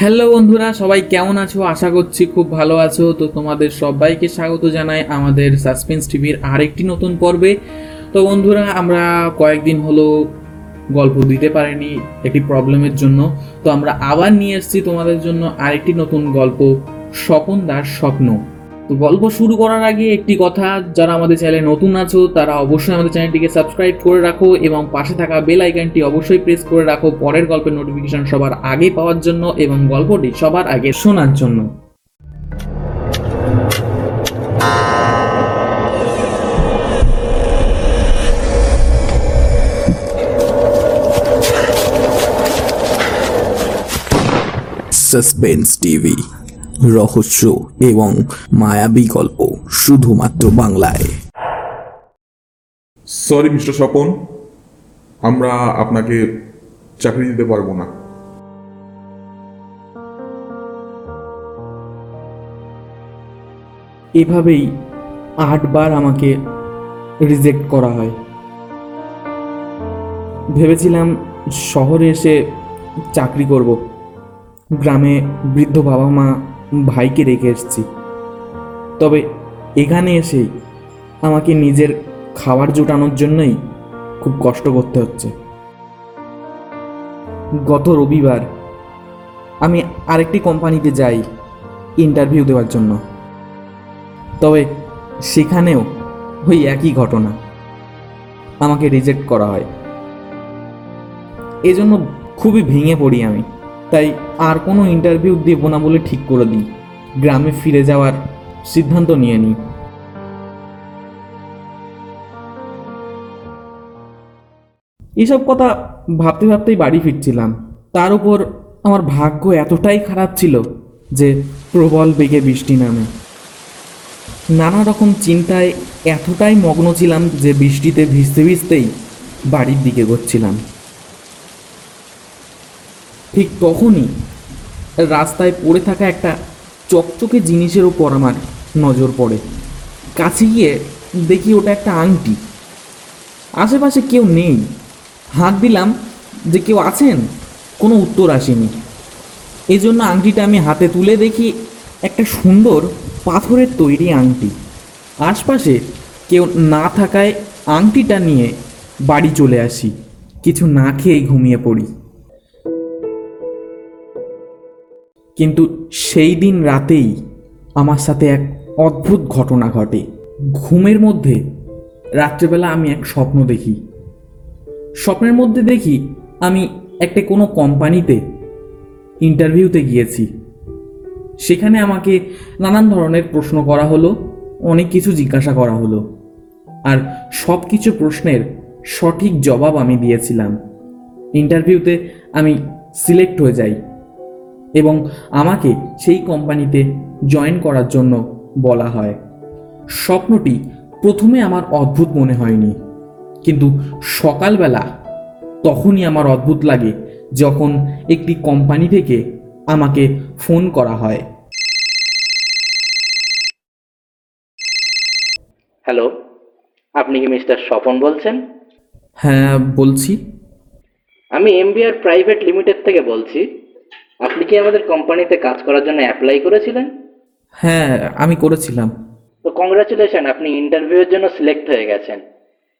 Hello বন্ধুরা, সবাই কেমন আছো? আশা করছি খুব ভালো আছো। তো তোমাদের সবাইকে স্বাগত জানাই আমাদের সাসপেন্স টিভির আরেকটি নতুন পর্বে। তো বন্ধুরা, আমরা কয়েকদিন হলো গল্প দিতে পারিনি একটি প্রবলেমের জন্য। তো আমরা আবার নিয়ে এসেছি তোমাদের জন্য আরেকটি নতুন গল্প, স্বপন দাস স্বপ্ন। গল্প শুরু করার আগে একটি কথা, যারা আমাদের চ্যানেলে নতুন আছো, তারা অবশ্যই আমাদের চ্যানেলটিকে সাবস্ক্রাইব করে রাখো এবং পাশে থাকা বেল আইকনটি অবশ্যই প্রেস করে রাখো পরের গল্পের নোটিফিকেশন সবার আগে পাওয়ার জন্য এবং গল্পটি সবার আগে শোনার জন্য। সাসপেন্স টিভি রহস্য এবং মায়াবী গল্প শুধুমাত্র বাংলায়। সরি মিস্টার স্বপন আমরা আপনাকে চাকরি দিতে পারব না। এভাবেই আটবার আমাকে রিজেক্ট করা হয়। ভেবেছিলাম শহরে এসে চাকরি করব। গ্রামে বৃদ্ধ বাবা মা ভাইকে রেখে এসেছি। তবে এখানে এসেই আমাকে নিজের খাবার জোটানোর জন্যই খুব কষ্ট করতে হচ্ছে। গত রবিবার আমি আরেকটি কোম্পানিতে যাই ইন্টারভিউ দেওয়ার জন্য। তবে সেখানেও ওই একই ঘটনা। আমাকে রিজেক্ট করা হয়। এজন্য খুবই ভেঙে পড়ি আমি। তাই আর কোনো ইন্টারভিউ দেবো না বলে ঠিক করে দিই। গ্রামে ফিরে যাওয়ার সিদ্ধান্ত নিয়ে নিই। এসব কথা ভাবতে ভাবতেই বাড়ি ফিরছিলাম। তার উপর আমার ভাগ্য এতটাই খারাপ ছিল যে প্রবল বেগে বৃষ্টি নামে। নানা রকম চিন্তায় এতটাই মগ্ন ছিলাম যে বৃষ্টিতে ভিজতে ভিজতেই বাড়ির দিকে গচ্ছিলাম ঠিক তখনই রাস্তায় পড়ে থাকা একটা চকচকে জিনিসের ওপর আমার নজর পড়ে। কাছে গিয়ে দেখি ওটা একটা আংটি। আশেপাশে কেউ নেই। হাত দিলাম যে কেউ আছেন? কোনো উত্তর আসেনি। এই জন্য আংটিটা আমি হাতে তুলে দেখি একটা সুন্দর পাথরের তৈরি আংটি। আশপাশে কেউ না থাকায় আংটিটা নিয়ে বাড়ি চলে আসি। কিছু না খেয়েই ঘুমিয়ে পড়ি। কিন্তু সেই দিন রাতেই আমার সাথে এক অদ্ভুত ঘটনা ঘটে। ঘুমের মধ্যে রাত্রেবেলা আমি এক স্বপ্ন দেখি। স্বপ্নের মধ্যে দেখি আমি একটা কোনো কোম্পানিতে ইন্টারভিউতে গিয়েছি। সেখানে আমাকে নানান ধরনের প্রশ্ন করা হলো, অনেক কিছু জিজ্ঞাসা করা হলো, আর সব কিছু প্রশ্নের সঠিক জবাব আমি দিয়েছিলাম। ইন্টারভিউতে আমি সিলেক্ট হয়ে যাই। এবং আমাকে সেই কোম্পানিতে জয়েন করার জন্য বলা হয়। স্বপ্নটি প্রথমে আমার অদ্ভুত মনে হয়নি কিন্তু সকালবেলা তখনই আমার অদ্ভুত লাগে যখন একটি কোম্পানি থেকে আমাকে ফোন করা হয়। হ্যালো আপনি কি মিস্টার স্বপন বলছেন? হ্যাঁ বলছি। আমি এমবিআর প্রাইভেট লিমিটেড থেকে বলছি। আপনি কি আমাদের কোম্পানিতে কাজ করার জন্য অ্যাপ্লাই করেছিলেন? হ্যাঁ আমি করেছিলাম। তো কংগ্রাচুলেশন আপনি ইন্টারভিউয়ের জন্য সিলেক্ট হয়ে গেছেন।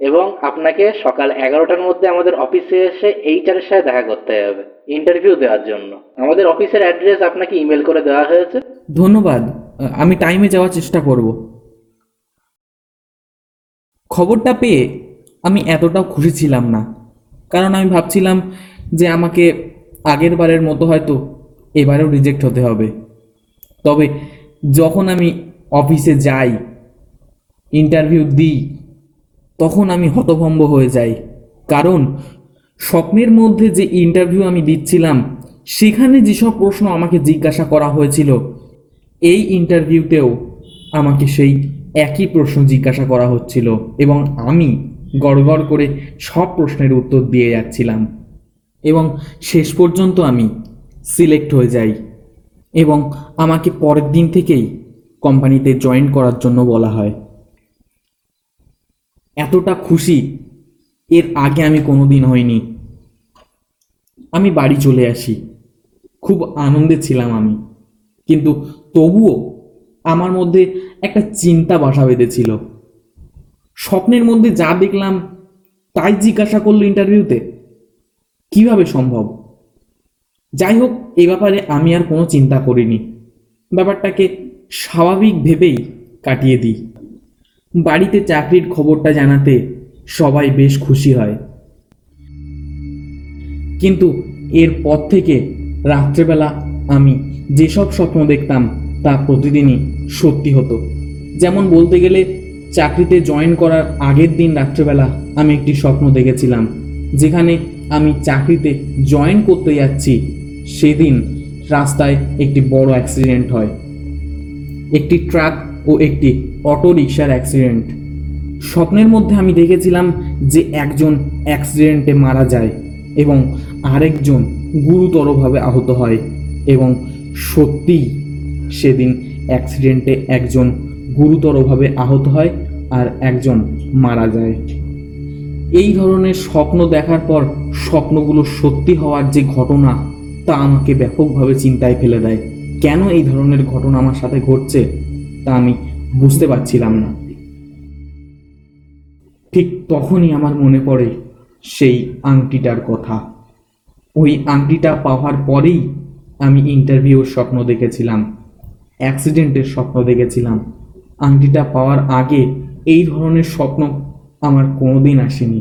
এবং আপনাকে সকাল এগারোটার মধ্যে আমাদের অফিসে এসে এইচআরের সাথে দেখা করতে হবে ইন্টারভিউ দেওয়ার জন্য। আমাদের অফিসের অ্যাড্রেস আপনাকে ইমেল করে দেওয়া হয়েছে। ধন্যবাদ। আমি টাইমে যাওয়ার চেষ্টা করব। খবরটা পেয়ে আমি এতটাও খুশি ছিলাম না। কারণ আমি ভাবছিলাম যে আমাকে আগের বারের মতো হয়তো এবারেও রিজেক্ট হতে হবে। তবে যখন আমি অফিসে যাই ইন্টারভিউ দিই, তখন আমি হতভম্ব হয়ে যাই। কারণ স্বপ্নের মধ্যে যে ইন্টারভিউ আমি দিচ্ছিলাম, সেখানে যেসব প্রশ্ন আমাকে জিজ্ঞাসা করা হয়েছিল, এই ইন্টারভিউতেও আমাকে সেই একই প্রশ্ন জিজ্ঞাসা করা হচ্ছিল এবং আমি গড়গড় করে সব প্রশ্নের উত্তর দিয়ে যাচ্ছিলাম। এবং শেষ পর্যন্ত আমি সিলেক্ট হয়ে যাই এবং আমাকে পরের দিন থেকেই কোম্পানিতে জয়েন করার জন্য বলা হয়। এতটা খুশি এর আগে আমি কোনো দিন হয়নি আমি বাড়ি চলে আসি। খুব আনন্দে ছিলাম আমি। কিন্তু তবুও আমার মধ্যে একটা চিন্তা বাসা বেঁধেছিল। স্বপ্নের মধ্যে যা দেখলাম, তাই জিজ্ঞাসা করল ইন্টারভিউতে কীভাবে সম্ভব? যাই হোক এই ব্যাপারে আমি আর কোনো চিন্তা করিনি। ব্যাপারটাকে স্বাভাবিক ভেবেই কাটিয়ে দিই। বাড়িতে চাকরির খবরটা জানাতে সবাই বেশ খুশি হয়। কিন্তু এরপর থেকে রাত্রেবেলা আমি যেসব স্বপ্ন দেখতাম, তা প্রতিদিনই সত্যি হতো। যেমন বলতে গেলে, চাকরিতে জয়েন করার আগের দিন রাত্রেবেলা আমি একটি স্বপ্ন দেখেছিলাম, যেখানে আমি চাকরিতে জয়েন করতে যাচ্ছি। সেদিন রাস্তায় একটি বড় অ্যাক্সিডেন্ট হয়। একটি ট্রাক ও একটি অটো রিক্সার অ্যাক্সিডেন্ট স্বপ্নের মধ্যে আমি দেখেছিলাম যে একজন অ্যাক্সিডেন্টে মারা যায় এবং আরেকজন গুরুতরভাবে আহত হয় এবং সত্যিই সেদিন অ্যাক্সিডেন্টে একজন গুরুতরভাবে আহত হয় আর একজন মারা যায়। এই ধরনের স্বপ্ন দেখার পর স্বপ্নগুলো সত্যি হওয়ার যে ঘটনা, তা আমাকে ব্যাপকভাবে চিন্তায় ফেলে দেয়। কেন এই ধরনের ঘটনা আমার সাথে ঘটছে, তা আমি বুঝতে পারছিলাম না। ঠিক তখনই আমার মনে পড়ে সেই আংটিটার কথা। ওই আংটিটা পাওয়ার পরেই আমি ইন্টারভিউর স্বপ্ন দেখেছিলাম, অ্যাক্সিডেন্টের স্বপ্ন দেখেছিলাম। আংটিটা পাওয়ার আগে এই ধরনের স্বপ্ন আমার কোনোদিন আসেনি।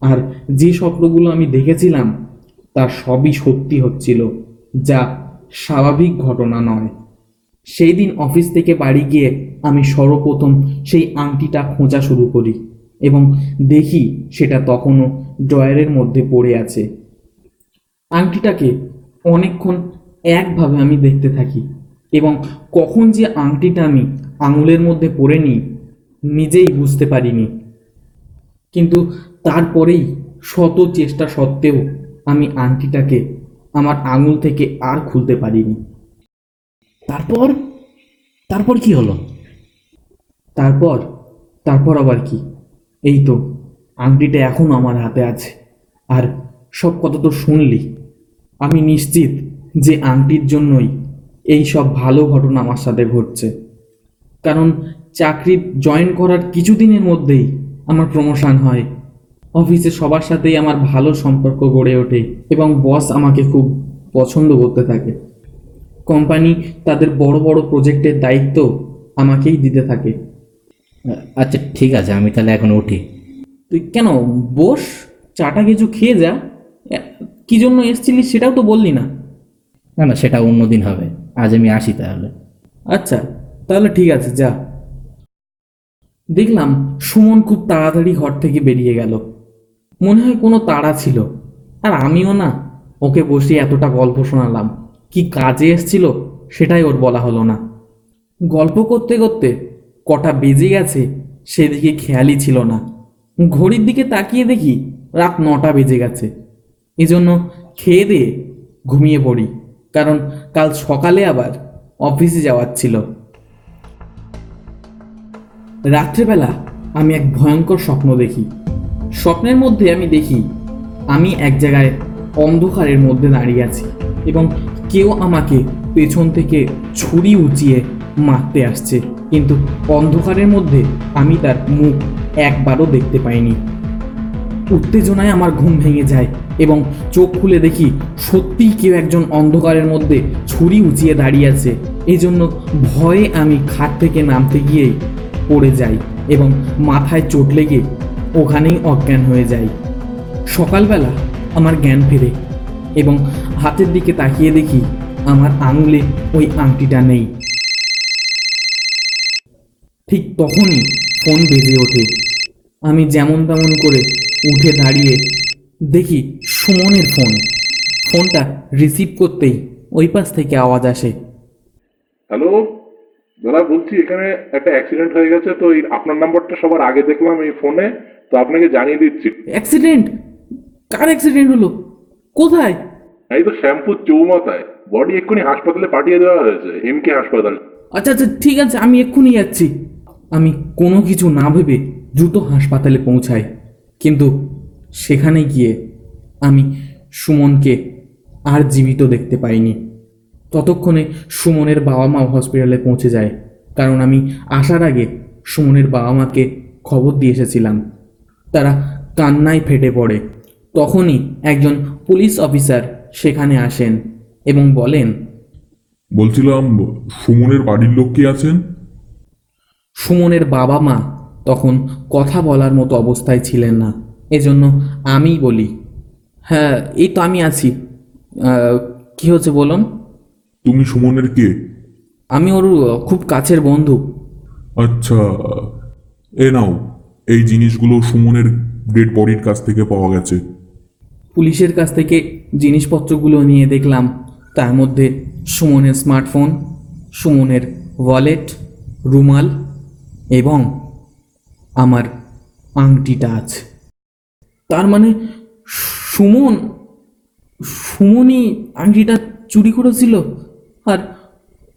আর যে স্বপ্নগুলো আমি দেখেছিলাম, তা সবই সত্যি হচ্ছিল, যা স্বাভাবিক ঘটনা নয়। সেই দিন অফিস থেকে বাড়ি গিয়ে আমি সর্বপ্রথম সেই আংটিটা খোঁজা শুরু করি এবং দেখি সেটা তখনও ড্রয়ারের মধ্যে পড়ে আছে। আংটিটাকে অনেকক্ষণ একভাবে আমি দেখতে থাকি এবং কখন যে আংটিটা আমি আঙুলের মধ্যে পড়ে নিই নিজেই বুঝতে পারিনি। কিন্তু তারপরেই শত চেষ্টা সত্ত্বেও আমি আংটিটাকে আমার আঙুল থেকে আর খুলতে পারিনি। তারপর? তারপর কি হলো? তারপর তারপর আবার কি? এই তো আংটিটা এখনও আমার হাতে আছে। আর সব কথা তো শুনলি। আমি নিশ্চিত যে আংটির জন্যই এই সব ভালো ঘটনা আমার সাথে ঘটছে। কারণ চাকরি জয়েন করার কিছুদিনের মধ্যেই আমার প্রমোশন হয়। অফিসে সবার সাথেই আমার ভালো সম্পর্ক গড়ে ওঠে এবং বস আমাকে খুব পছন্দ করতে থাকে। কোম্পানি তাদের বড় বড় প্রজেক্টের দায়িত্ব আমাকেই দিতে থাকে। আচ্ছা ঠিক আছে আমি তাহলে এখন উঠি। তুই কেন বস? চাটা কিছু খেয়ে যা। কি জন্য এসছিলিস সেটাও তো বললি না। না না সেটা অন্য দিন হবে। আজ আমি আসি তাহলে। আচ্ছা তাহলে ঠিক আছে যা। দেখলাম সুমন খুব তাড়াতাড়ি ঘর থেকে বেরিয়ে গেল। মনে হয় কোনো তাড়া ছিল। আর আমিও না, ওকে বসে এতটা গল্প শোনালাম। কি কাজে এসছিল সেটাই ওর বলা হলো না। গল্প করতে করতে কটা বেজে গেছে, সেদিকে খেয়ালই ছিল না। ঘড়ির দিকে তাকিয়ে দেখি রাত নটা বেজে গেছে। এজন্য খেয়ে দিয়ে ঘুমিয়ে পড়ি, কারণ কাল সকালে আবার অফিসে যাওয়ার ছিল। রাত্রেবেলা আমি এক ভয়ঙ্কর স্বপ্ন দেখি। স্বপ্নের মধ্যে আমি দেখি, আমি এক জায়গায় অন্ধকারের মধ্যে দাঁড়িয়ে আছি এবং কেউ আমাকে পেছন থেকে ছুরি উঁচিয়ে মারতে আসছে। কিন্তু অন্ধকারের মধ্যে আমি তার মুখ একবারও দেখতে পাইনি। উত্তেজনায় আমার ঘুম ভেঙে যায় এবং চোখ খুলে দেখি সত্যিই কেউ একজন অন্ধকারের মধ্যে ছুরি উঁচিয়ে দাঁড়িয়ে আছে। এই জন্য ভয়ে আমি খাট থেকে নামতে গিয়েই পড়ে যাই এবং মাথায় চোট লেগে ওখানেই অজ্ঞান হয়ে যাই। সকালবেলা আমার জ্ঞান ফেরে এবং হাতের দিকে তাকিয়ে দেখি আমার আঙুলে ওই আংটিটা নেই। ঠিক তখনই ফোন বেজে ওঠে। আমি যেমন তেমন করে উঠে দাঁড়িয়ে দেখি সুমনের ফোন। ফোনটা রিসিভ করতেই ওই পাশ থেকে আওয়াজ আসে। হ্যালো? দাদা বলছি এখানে একটা অ্যাক্সিডেন্ট হয়ে গেছে তো এই আপনার নাম্বারটা সবার আগে দেখলাম এই ফোনে তো আপনাকে জানিয়ে দিচ্ছি। অ্যাক্সিডেন্ট কার অ্যাক্সিডেন্ট হলো? কোথায়? এই তো শ্যামপুর চৌমাথায়। বডি এক্ষুনি হাসপাতালে পাঠিয়ে দেওয়া হয়েছে এম কে হাসপাতাল। আচ্ছা আচ্ছা ঠিক আছে আমি এক্ষুনি যাচ্ছি। আমি কোনো কিছু না ভেবে দ্রুত হাসপাতালে পৌঁছাই। কিন্তু সেখানে গিয়ে আমি সুমনকে আর জীবিত দেখতে পাইনি। ততক্ষণে সুমনের বাবা মা হসপিটালে পৌঁছে যায়। কারণ আমি আসার আগে সুমনের বাবা মাকে খবর দিয়ে এসেছিলাম। তারা কান্নায় ফেটে পড়ে। তখনই একজন পুলিশ অফিসার সেখানে আসেন এবং বলেন বলছিলাম সুমনের বাড়ির লোক কে আছেন? সুমনের বাবা মা তখন কথা বলার মতো অবস্থায় ছিলেন না। এজন্য আমি বলি হ্যাঁ এই তো আমি আছি। কি হচ্ছে বলুন? তুমি সুমনের কে? আমি ওর খুব কাছের বন্ধু। আচ্ছা এ নাও এই জিনিসগুলো সুমনের ডেড বডির কাছ থেকে পাওয়া গেছে। পুলিশের কাছ থেকে জিনিসপত্রগুলো নিয়ে দেখলাম। তার মধ্যে সুমনের স্মার্টফোন সুমনের ওয়ালেট রুমাল এবং আমার আংটিটা আছে। তার মানে সুমন সুমনই আংটিটা চুরি করেছিল? আর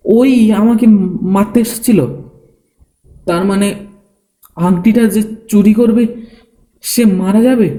ওই আমাকে মারতে এসেছিল। তার মানে আংটিটা যে চুরি করবে, সে মারা যাবে?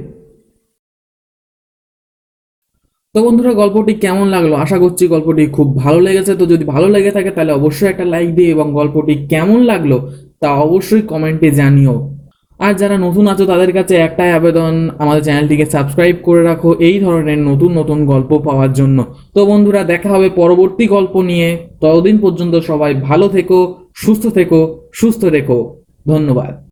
তো বন্ধুরা, গল্পটি কেমন লাগল? আশা করছি গল্পটি খুব ভালো লেগেছে। তো যদি ভালো লেগে থাকে, তাহলে অবশ্যই একটা লাইক দিয়ে এবং গল্পটি কেমন লাগল তা অবশ্যই কমেন্টে জানিও। আর যারা নতুন আছো, তাদের কাছে একটাই আবেদন, আমাদের চ্যানেলটিকে সাবস্ক্রাইব করে রাখো এই ধরনের নতুন নতুন গল্প পাওয়ার জন্য। তো বন্ধুরা, দেখা হবে পরবর্তী গল্প নিয়ে। ততদিন পর্যন্ত সবাই ভালো থেকো, সুস্থ থেকো, সুস্থ রেখো ধন্যবাদ।